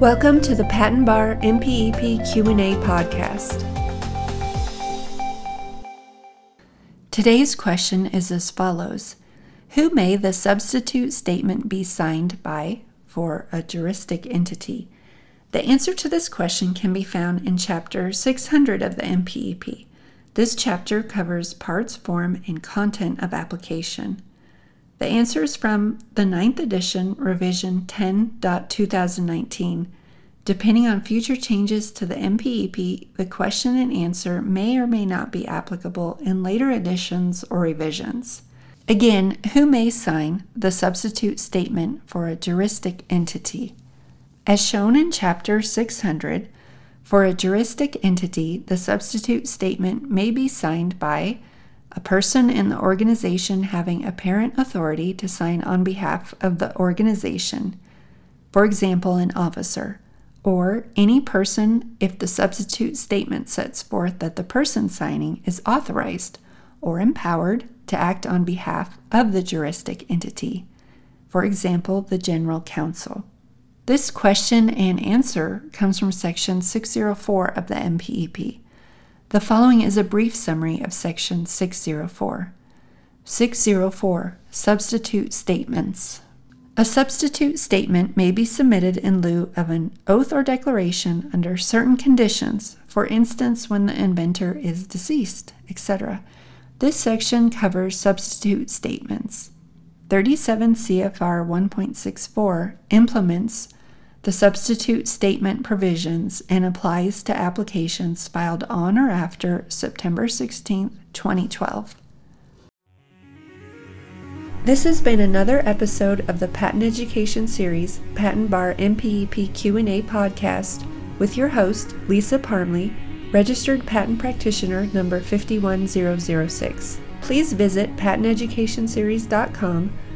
Welcome to the Patent Bar MPEP Q&A podcast. Today's question is as follows: Who may the substitute statement be signed by for a juristic entity? The answer to this question can be found in chapter 600 of the MPEP. This chapter covers parts, form, and content of application. The answer is from the 9th edition, revision 10.2019. Depending on future changes to the MPEP, the question and answer may or may not be applicable in later editions or revisions. Again, who may sign the substitute statement for a juristic entity? As shown in Chapter 600, for a juristic entity, the substitute statement may be signed by a person in the organization having apparent authority to sign on behalf of the organization, for example, an officer, or any person if the substitute statement sets forth that the person signing is authorized or empowered to act on behalf of the juristic entity, for example, the General Counsel. This question and answer comes from Section 604 of the MPEP. The following is a brief summary of Section 604. 604 Substitute Statements. A substitute statement may be submitted in lieu of an oath or declaration under certain conditions, for instance, when the inventor is deceased, etc. This section covers substitute statements. 37 CFR 1.64 implements the substitute statement provisions and applies to applications filed on or after September 16, 2012. This has been another episode of the Patent Education Series Patent Bar MPEP Q&A podcast with your host Lisa Parmley, registered patent practitioner number 51006. Please visit patenteducationseries.com